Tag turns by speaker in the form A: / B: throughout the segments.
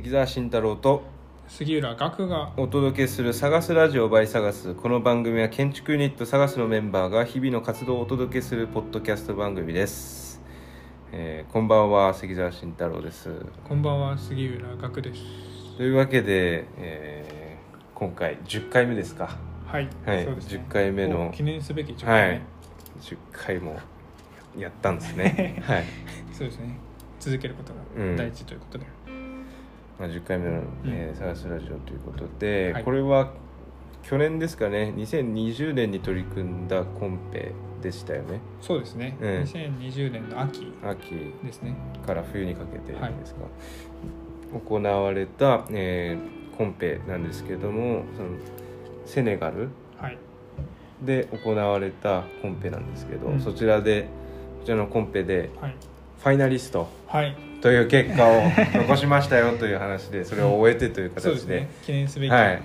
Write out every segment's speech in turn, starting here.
A: 関澤慎太郎と
B: 杉浦岳が
A: お届けする「探すラジオ by 探す」この番組は建築ユニット探すのメンバーが日々の活動をお届けするポッドキャスト番組です、えーこんばんは関澤慎太郎です。
B: こんばんは杉浦岳です。
A: というわけで、えー今回10回目ですか。
B: はい、
A: はい
B: そうですね。
A: 10回目の
B: お記念すべき10回
A: はい10回もやったんですね。はい、
B: 目そうですね。続けること
A: うん。
B: が大事ということで、
A: まあ、10回目の、えー探すラジオということで、
B: はい。
A: これは去年ですかね2020年に取り組んだコンペでしたよね。
B: そうですね、
A: うん。
B: 2020年の秋
A: 秋。
B: ですね。
A: から冬にかけてですか、行われた、えーコンペなんですけどもそのセネガル
B: はい。
A: で行われたコンペなんですけど、
B: うん。
A: そちらでこちらのコンペで
B: はい
A: ファイナリスト。
B: はい。
A: という結果を残しましたよという話でそれを終えてという形で。
B: そうですね。記念すべき。
A: はい。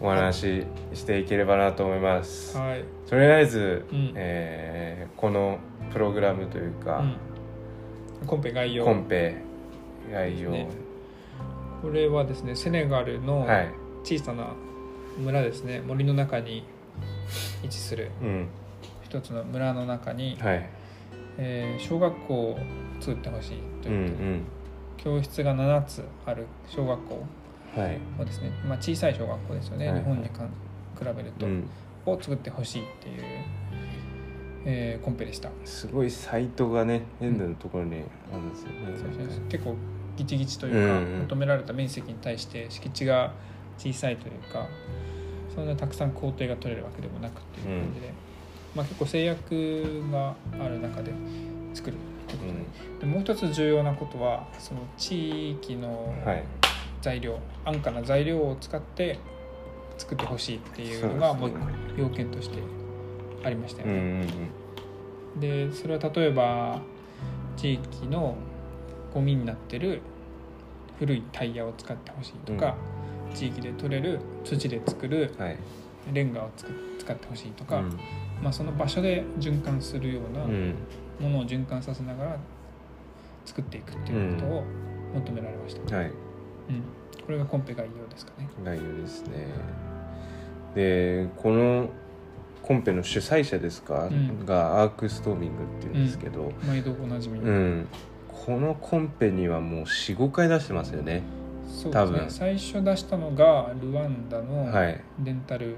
A: お話ししていければなと思います、
B: はい。
A: とりあえず、
B: うん。
A: えーこのプログラムというか、
B: うん、コンペ概要。
A: コンペ概要、
B: ね。これはですねセネガルの
A: はい、
B: 小さな村ですね、森の中に位置する
A: うん、
B: 一つの村の中に、
A: はい、
B: えー小学校を作ってほしいと
A: うんう
B: いうことで、
A: ん、
B: 教室が7つある小学校
A: はい、
B: をですね、まあ、小さい小学校ですよね、
A: はい。
B: 日本にかん比べると、
A: うん、
B: を作ってほしいっていう、えーコンペでした、
A: すごいサイトがね変なところにあるんですよね、
B: そうですね。結構ギチギチというか、
A: うんうん。
B: 求められた面積に対して敷地が小さいというかそんなたくさん工程が取れるわけでもなくっていう感じで、まあ、結構制約がある中で作るということで,、でもう一つ重要なことはその地域の
A: うん、はい。
B: 材料、安価な材料を使って作ってほしいっていうのがもう要件としてありましたよ
A: うんう
B: ね。
A: ん。
B: でそれは例えば地域のゴミになってる古いタイヤを使ってほしいとか、地域で取れる土で作るレンガを使ってほしいとか、
A: うん
B: まあ、その場所で循環するような
A: うん。
B: ものを循環させながら作っていくっていうことを求められました。
A: はい。
B: うん。これがコンペ概要ですかね。
A: 概要ですね。でこのコンペの主催者ですか、
B: うん。
A: がアークストーミングっていうんですけど、
B: 毎度おなじみ、
A: うん。このコンペにはもう45回出してますよね。
B: そうですね。最初出したのがルワンダの
A: はい。
B: デンタル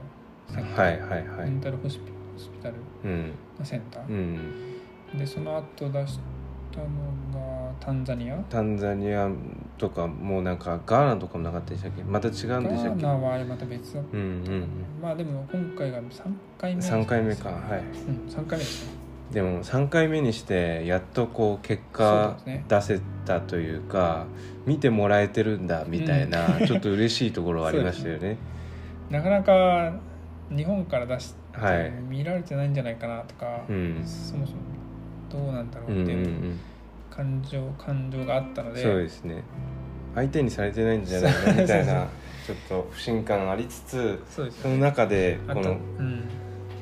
B: センター、
A: はいはいはい。
B: デンタルホスピホスピタル
A: うん。
B: のセンター。
A: う、ん。
B: でその後出したのがタンザニア？
A: タンザニアとかもうなんかガーナとかもなかったでしたっけ？また違うんでしたっ
B: ガー
A: け
B: ナはあれまた別だった、
A: うんうん
B: まあでも今回が3回目。
A: うん3回目か。はい。
B: うん3回目ですね。
A: でも3回目にしてやっとこう結果出せたというか見てもらえてるんだみたいな、ちょっと嬉しいところはありましたよね。
B: なかなか日本から出して
A: はい。
B: 見られてないんじゃないかなとか、
A: うん。
B: そもそもどうなんだろ
A: うんう
B: うっていう
A: んうん
B: 感情感情があったので、
A: そうですね。相手にされてないんじゃないかみたいなちょっと不信感ありつつそ
B: ね。
A: 中で
B: あ
A: ことの
B: うん。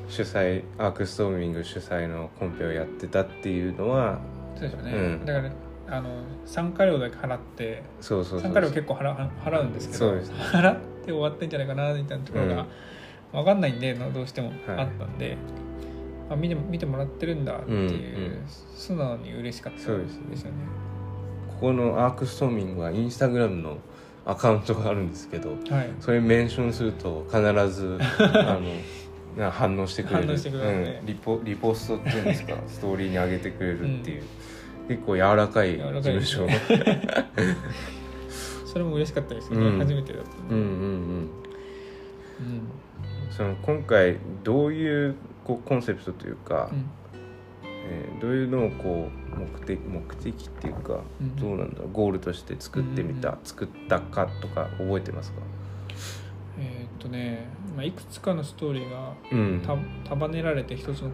A: 主催アークストーミング主催のコンペをやってたっていうのは
B: そうですよね、
A: うん。
B: だからあの参加料だけ払って
A: そうそうそう
B: 参加料結構払払うんですけど払って終わってんじゃないかなみたいなところが分かんないんで、どうしても
A: はい。
B: あったんで、あ見て見てもらってるんだっていう、素直に嬉しかった
A: です
B: よね。
A: ここのアークストーミングはインスタグラムのアカウントがあるんですけど
B: はい。
A: それメンションすると必ず あのな反応してくれる。うん、リポリポストっていうんですか？ストーリーに上げてくれるっていう、結構柔らかい。事務所。
B: それも嬉しかったですけど、
A: うん。
B: 初めてだったんで、
A: うんうんうん。
B: うん
A: その今回どういうこうコンセプトというか、
B: うん。
A: えーどういうのをこう目的目的っていうか、
B: うん。
A: どうなんだろうゴールとして作ってみた、
B: うん
A: 作ったかとか覚えてますか？
B: えーっとね、まあ、いくつかのストーリーが
A: うん。
B: た束ねられて一つの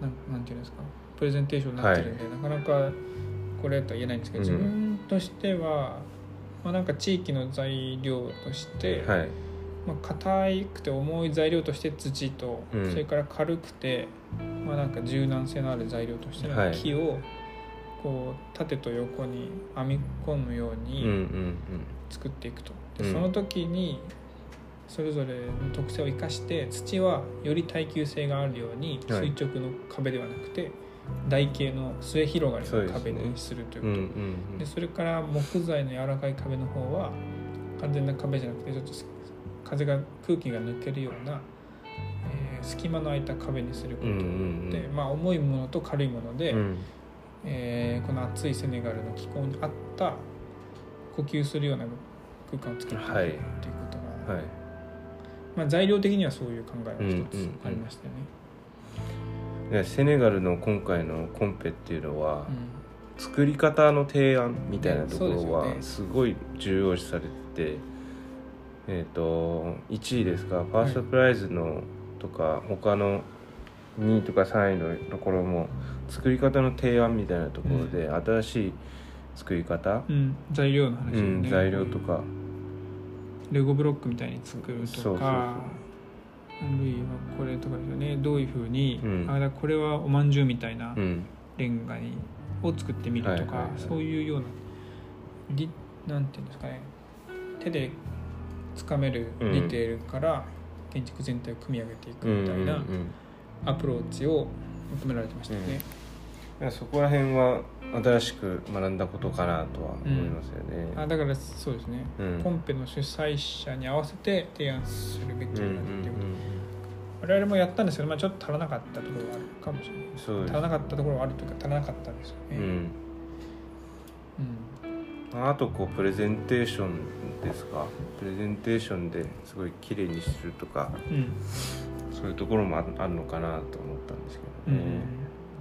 B: なんなんていうんですか？プレゼンテーションになってるんで、なかなかこれとは言えないんですけど、
A: うん。
B: 自分としては、まあ、なんか地域の材料として、
A: はい
B: まあ硬くて重い材料として土と、
A: うん。
B: それから軽くて、まあ、なんか柔軟性のある材料としての
A: はい。
B: 木をこう縦と横に編み込むように作っていくと、で
A: うん。
B: その時にそれぞれの特性を生かして土はより耐久性があるように
A: はい。
B: 垂直の壁ではなくて台形の末広がりの壁にするということ、
A: んうん
B: でそれから木材の柔らかい壁の方は完全な壁じゃなくてちょっと風が空気が抜けるような、えー隙間の空いた壁にすることによって、
A: うんうんうん。
B: まあ、重いものと軽いもので、
A: うん。
B: えーこの暑いセネガルの気候に合った呼吸するような空間を作っていく
A: はい。
B: っていうことが、
A: はい。
B: まあ、材料的にはそういう考えが一つ
A: うんうんうん。
B: ありましたよね。
A: でセネガルの今回のコンペっていうのは、
B: うん。
A: 作り方の提案みたいなところは
B: す
A: ごい重要視されてて、えっ、と1位ですか？ファーストプライズのとか他の2位とか3位のところも作り方の提案みたいなところで、新しい作り方、
B: うん、材料の話だよ
A: うん。
B: ね、
A: 材料とか。
B: レゴブロックみたいに作る
A: そうそう
B: とかあるいはこれとかですよね。どういうふうに、
A: うん。
B: あだこれはおまんじゅうみたいな
A: うん。
B: レンガにを作ってみるとか、そういうようなりなんていうんですかね手でつかめるディテールから建築全体を組み上げていく
A: うん
B: みたいな
A: うんうん
B: アプローチを求められてましたよね。
A: いやそこら辺は新しく学んだことかなとは思いますよね。
B: あだからそうですね、
A: うん。
B: コンペの主催者に合わせて提案するべき
A: うんうん
B: だなっていうこと、我々もやったんですけど、まあ、ちょっと足らなかったところがあるかもしれない。足らなかったところはあるというか足らなかったんですよね。
A: うん。
B: うん。
A: あとこうプレゼンテーションですか？プレゼンテーションですごい綺麗にするとか
B: うん。
A: そういうところもああるのかなと思ったんですけ
B: うん
A: どね、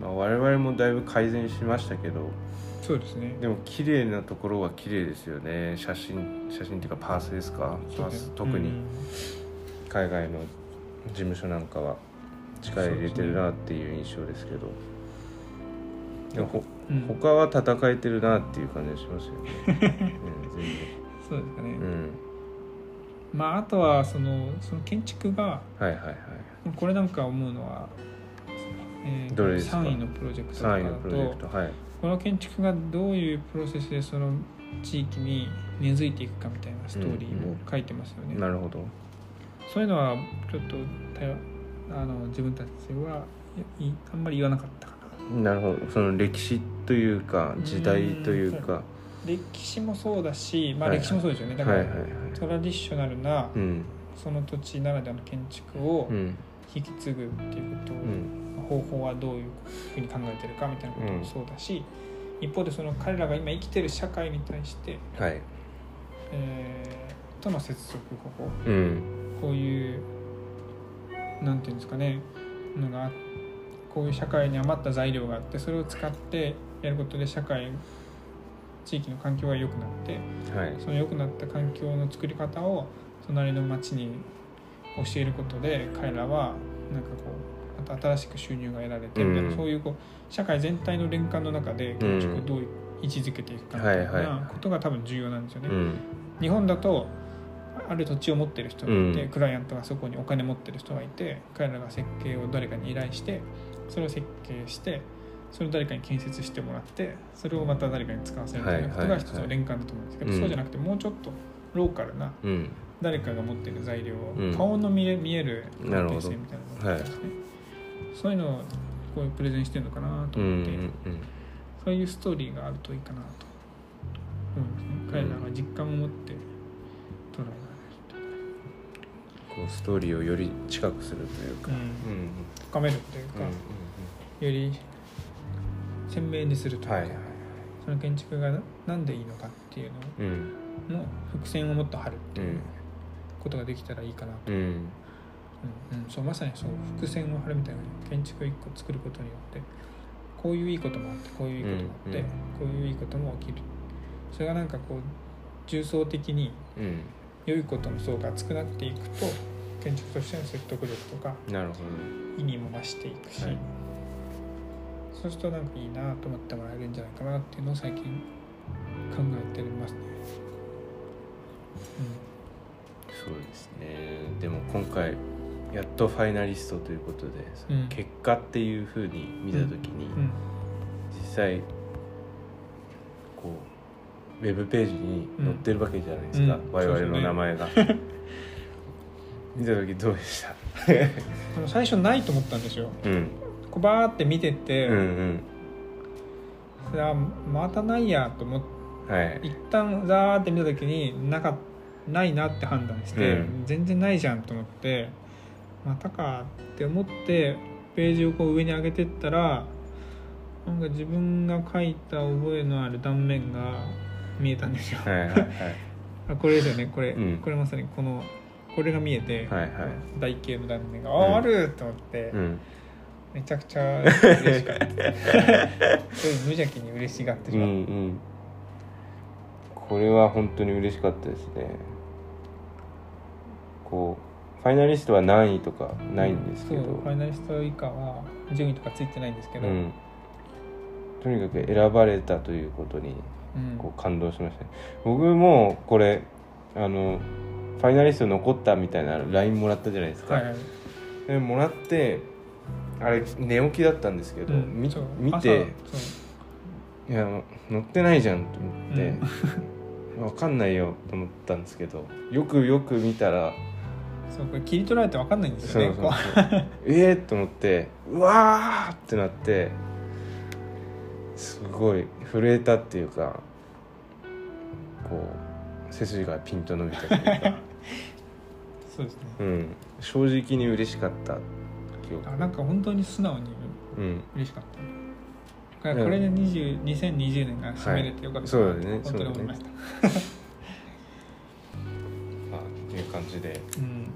A: まあ、我々もだいぶ改善しましたけど
B: そうですね。
A: でも綺麗なところは綺麗ですよね。写真写真っていうかパースですか？パース特に。海外の事務所なんかは力入れてるなっていう印象ですけど。でもほ
B: うん、うん
A: 他は戦えてるなっていう感じがしますよね、
B: そうですかね。
A: うん、
B: まああとはそのその建築が
A: はいはいはい。
B: これなんか思うのは、えー、
A: どれですか
B: ？3位のプロジェクトとか
A: 3位
B: だ
A: のプロジェク
B: と
A: トはい。
B: この建築がどういうプロセスでその地域に根付いていくかみたいなストーリーを書いてますよね。
A: なるほど。
B: そういうのはちょっとあの自分たちはあんまり言わなかったかな。
A: なるほど。その歴史というか時代というか
B: 歴史もそうだし、まあ、
A: はい
B: 歴史もそうですよね。だから、トラディショナルな
A: うん。
B: その土地ならではの建築を
A: うん。
B: 引き継ぐっていうことを、
A: うん。
B: 方法はどういうふうに考えてるかみたいなこともそうだし、一方でその彼らが今生きてる社会に対して、
A: はい。
B: えーとの接続方法。
A: うん。
B: こういうなんていうんですかね。のがこういう社会に余った材料があってそれを使ってやることで社会地域の環境が良くなって
A: はい。
B: その良くなった環境の作り方を隣の町に教えることで彼らはなんかこうまた新しく収入が得られてみたいな、
A: うん
B: そういうこう社会全体の連関の中で建築をどう位置づけていくかみたいなことが多分重要なんですよね。
A: うん。
B: 日本だとある土地を持ってる人がいて、
A: うん。
B: クライアントがそこにお金持ってる人がいて彼らが設計を誰かに依頼してそれを設計してそれを誰かに建設してもらってそれをまた誰かに使わせるということが一つの連関だと思うんですけど、そうじゃなくてもうちょっとローカルな
A: うん。
B: 誰かが持ってる材料を、
A: うん。
B: 顔の見え見える関係性みたいなのがあってですね、そういうのをこういうプレゼンしてるのかなと思って、
A: ん
B: そういうストーリーがあるといいかなと思いますね。彼らが実感を持って捉えられる
A: こうストーリーをより近くするというか。
B: 深めるというか、
A: うん。
B: より鮮明にするというか、
A: はいはい。
B: その建築がななんでいいのかっていう
A: うん。
B: のの伏線をもっと張るって
A: う
B: いうん。ことができたらいいかなと、
A: うん。
B: うん。うん。そうまさにそう伏線を張るみたいな建築を一個作ることによってこういういいこともあってこういういいこともあって、
A: うん
B: こういういいことも起きる。それがなんかこう重層的に
A: うん。
B: 良いことの層が厚くなっていくと建築としての説得力とか意味も増していくし、
A: はい
B: そうするとなんかいいなと思ってもらえるんじゃないかなっていうのを最近考えてますね。
A: どそうですね。でも今回やっとファイナリストということで、
B: うん。
A: 結果っていうふうに見た時に、
B: うん。うん。
A: 実際こうウェブページに載ってるわけじゃないですか、
B: うん。
A: 我々の名前が、見た時どうでした？
B: 最初ないと思ったんですよ。
A: うん
B: こうバーって見てて、
A: うんうん。
B: それはまたないやと思って
A: はい。
B: 一旦ザーって見た時になかないなって判断して、
A: うん。
B: 全然ないじゃんと思ってまたかって思ってページをこう上に上げてったらなんか自分が書いた覚えのある断面が見えたんですよ、
A: はいはいはい。
B: あ これですよね。これ、
A: うん。
B: これまさにこのこれが見えて、
A: はいはい。
B: 台形の断面が、
A: うん
B: ああると思って、
A: うん
B: めちゃくちゃ 嬉しかった。無邪気に嬉しがってし
A: うん
B: まう、
A: うん。これは本当に嬉しかったですね。こうファイナリストは何位とかないんですけど、
B: ファイナリスト以下は順位とかついてないんですけど、
A: うん、とにかく選ばれたということに
B: うん。
A: こう感動しましたね。僕もこれあのファイナリスト残ったみたいな LINE もらったじゃないですか、
B: はいはい。
A: でもらってあれ寝起きだったんですけど、
B: うん
A: 見ていや乗ってないじゃんと思って、わかんないよと思ったんですけどよくよく見たら
B: そうこれ切り取られて分かんないんです
A: そうそう
B: よねこ
A: そう ええと思ってうわーってなってすごい震えたっていうかこう背筋がピンと伸びたというか、
B: う そうですね。
A: うん、正直に嬉しかった記憶。
B: あなんか本当に素直に
A: うん。
B: 嬉しかった。これこれで20 2020年が締めれてよかったな。
A: はいそうだね。
B: 本当に思いました、
A: ま あっていう感じで、
B: うん。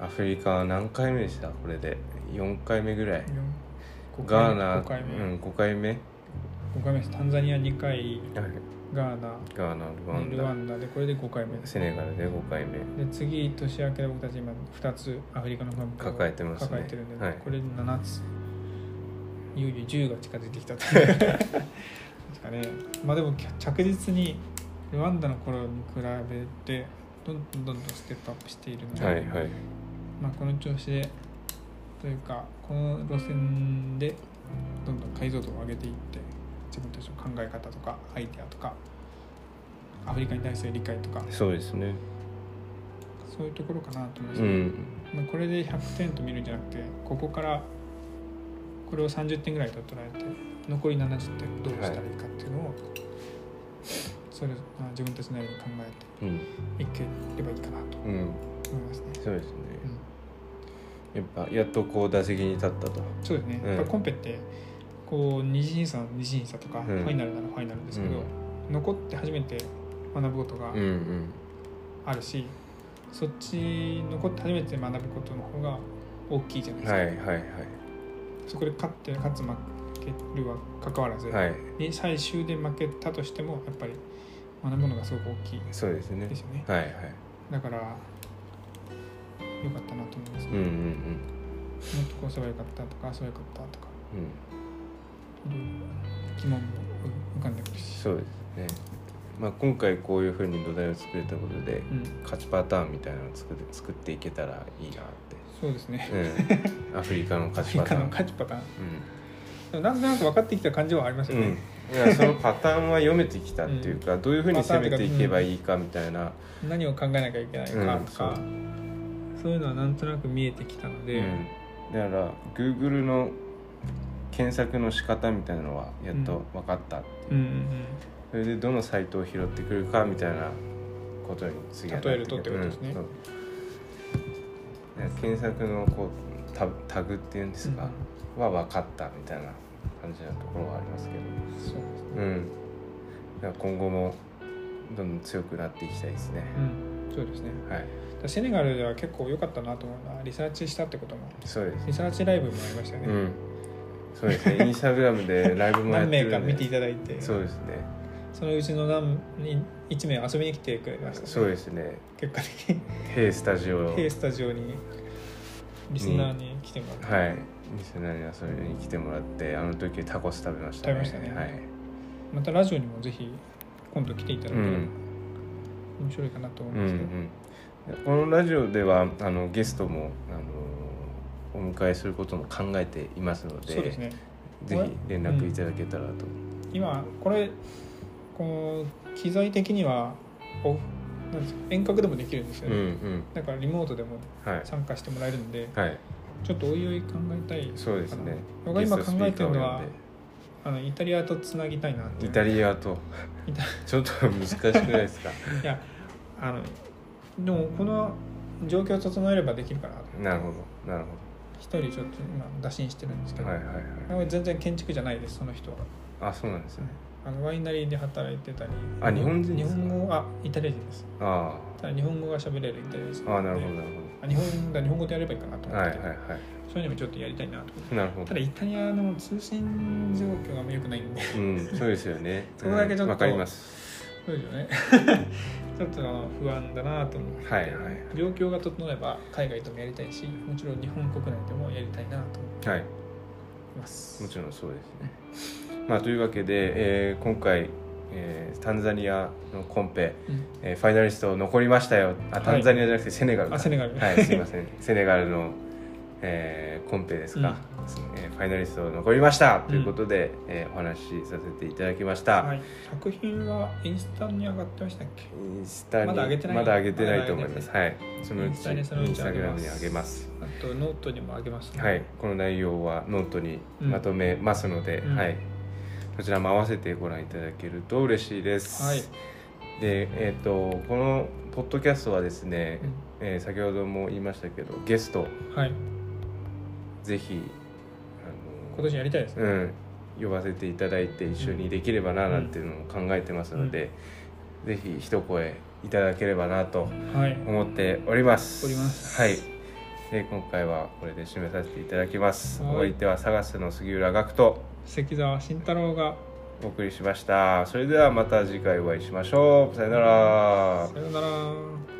A: えーアフリカは何回目でした？これで。4回目ぐらい。ガーナ。
B: 5回目、
A: うん、5回目、はい、
B: 5回目です。タンザニア2回ガーナ。
A: ガーナルワンダ。
B: ルワンダでこれで5回目。
A: セネガルで5回目。
B: で次年明けで僕たち今2つアフリカのカンプを
A: 抱えてますね。
B: 抱えてるんで、
A: はい。
B: これで7つ。いよいよ10が近づいてきたとです かね。まあでも着実にルワンダの頃に比べてどんどんどんどんステップアップしているので、
A: はいはい。
B: まあ、この調子でというかこの路線でどんどん解像度を上げていって自分たちの考え方とかアイデアとかアフリカに対する理解とか。
A: そうですね。
B: そういうところかなと思いますね、
A: うん。
B: まあこれで100点と見るんじゃなくてここからこれを30点ぐらいと捉えて残り70点どうしたらいいかっていうのを、それまあ自分たちなりに考え
A: うん。
B: ていければいいかなと
A: うん。
B: 思いますね。
A: そうですね。
B: うん。
A: やっぱやっとこう打席に立ったと。
B: そうですね、
A: うん
B: やっぱりコンペってこう二次審査は二次審査とか、
A: ん。
B: ファイナルならファイナルですけど、残って初めて学ぶことがあるし、そっち残って初めて学ぶことの方が大きいじゃないですか、
A: はいはいはい。
B: そこで勝って勝つ負けるは関わらず、
A: はい。
B: に最終で負けたとしてもやっぱり学ぶものがすごく大きい
A: そうですね。
B: ですよね。
A: はいはい
B: だからよかったなと思います、
A: うんうんうん。
B: もっとこうすればよかったとかそうよかったとか。
A: うん
B: 疑問も浮かん。でくるし
A: そうですねまあ今回こういうふうに土台を作れたことで、勝ちパターンみたいなのを作って作っていけたらいいなって
B: そうですね、
A: うん、アフリカの勝ちパターンアフリカの
B: 勝ちパターン
A: う
B: でもなん。となく分かってきた感じはありますよ、ね、
A: うん、いやそのパターンは読めてきたっていうか、どういうふうに攻めていけばいいかみたいな、
B: 何を考えなきゃいけないかとか、そういうのはなん。となく見えてきたので、
A: だから Google の検索の仕方みたいなのはやっと分かった、
B: う。んうん
A: それでどのサイトを拾ってくるかみたいなことに次はな
B: 例えるとってことですね。
A: うん。検索のこうタタグっていうんですか、は分かったみたいな感じなところはありますけど。
B: うん、そうですね、
A: うん。今後もどんどん強くなっていきたいですね、
B: うん、そうですね。
A: はい。
B: セネガルでは結構良かったなと思うのはリサーチしたってことも。
A: そうです。
B: リサーチライブもありましたよね、
A: うんそうですね。インスタグラムでライブもやっ
B: 何
A: てるんで。
B: 名か見ていただいて。
A: そうですね
B: そのうちの何1名遊びに来てくれました、ね、
A: そうですね。
B: 結果的に。
A: ヘイスタジオ
B: ヘイスタジオにリスナーに来てもらって、
A: はい。リスナーに遊びに来てもらってあの時タコス食べましたね。
B: 食べましたね。
A: はい。
B: またラジオにもぜひ今度来ていただければ
A: うん。
B: 面白いかなと思い
A: うんう
B: ますけど、
A: んこのラジオではあのゲストもあのお迎えすることも考えていますので
B: ですね。
A: ぜひ連絡いただけたらと。
B: 今これこう機材的にはおなんですか遠隔でもできるんですよ
A: うんう
B: ね、
A: ん
B: だからリモートでも
A: はい。
B: 参加してもらえるんで
A: はい。
B: ちょっとおいおい考えたい
A: そうですね。
B: 僕が今考えてるのはあのイタリアとつなぎたいなって
A: イタリアと。ちょっと難しくないですか？
B: いやあのでもこの状況を整えればできるかなと。
A: なるほどなるほ
B: 一人ちょっと今打診してるんですけど、
A: どはいはいはい。
B: 全然建築じゃないですその人は。
A: あそうなんですね。
B: あのワイナリーで働いてたり。
A: あ日本人で
B: 日本語？あイタリア人です。
A: あ
B: ただ日本語が喋れるイタリア人
A: あなるほどなる
B: あ日本だ日本語でやればいいかなと
A: ほど
B: 思って、
A: はいはいはい。
B: そういうのもちょっとやりたいなと
A: なるほど。
B: ただイタリアの通信状況が良くないんで。
A: うんそうですよね。
B: そこだけちょっと。
A: うんわかります。
B: そうですよねちょっと不安だなと思って、
A: はいはい。
B: 状況が整えば海外ともやりたいしもちろん日本国内でもやりたいなと思って。
A: はい。
B: います。
A: もちろんそうですね。まあ、というわけで、えー今回、えータンザニアのコンペ、
B: うん。
A: えーファイナリスト残りましたよ。あタンザニアじゃなくてセネガルか。
B: あセネガル。
A: はいすいません。セネガルの、えーコンペですか、えーファイナリスト残りました。ということで、えーお話しさせていただきました、
B: はい、作品はインスタに上がってましたっけ？
A: インスタに
B: まだ上げてない？
A: まだ上げてないと思います。
B: ま
A: はい。そのうちインスタグラムに上げます。
B: あとノートにも上げます、
A: はい、この内容はノートにまとめますので、
B: うん。
A: はい、こちらも合わせてご覧いただけると嬉しいです。
B: はい。
A: で、えっ、とこのポッドキャストはですね、
B: うん。
A: えー先ほども言いましたけどゲスト
B: はい、
A: ぜひあ
B: 今年やりたいですね、
A: の、うん、呼ばせていただいて一緒にできればななんていうのを考えてますので、ぜひ一声いただければなと
B: はい
A: 思っております。
B: おります
A: はい。で今回はこれで締めさせていただきます。
B: はい
A: お相手はサガスの杉浦学と
B: 関澤慎太郎が
A: お送りしました。それではまた次回お会いしましょう。さよなら。
B: さようなら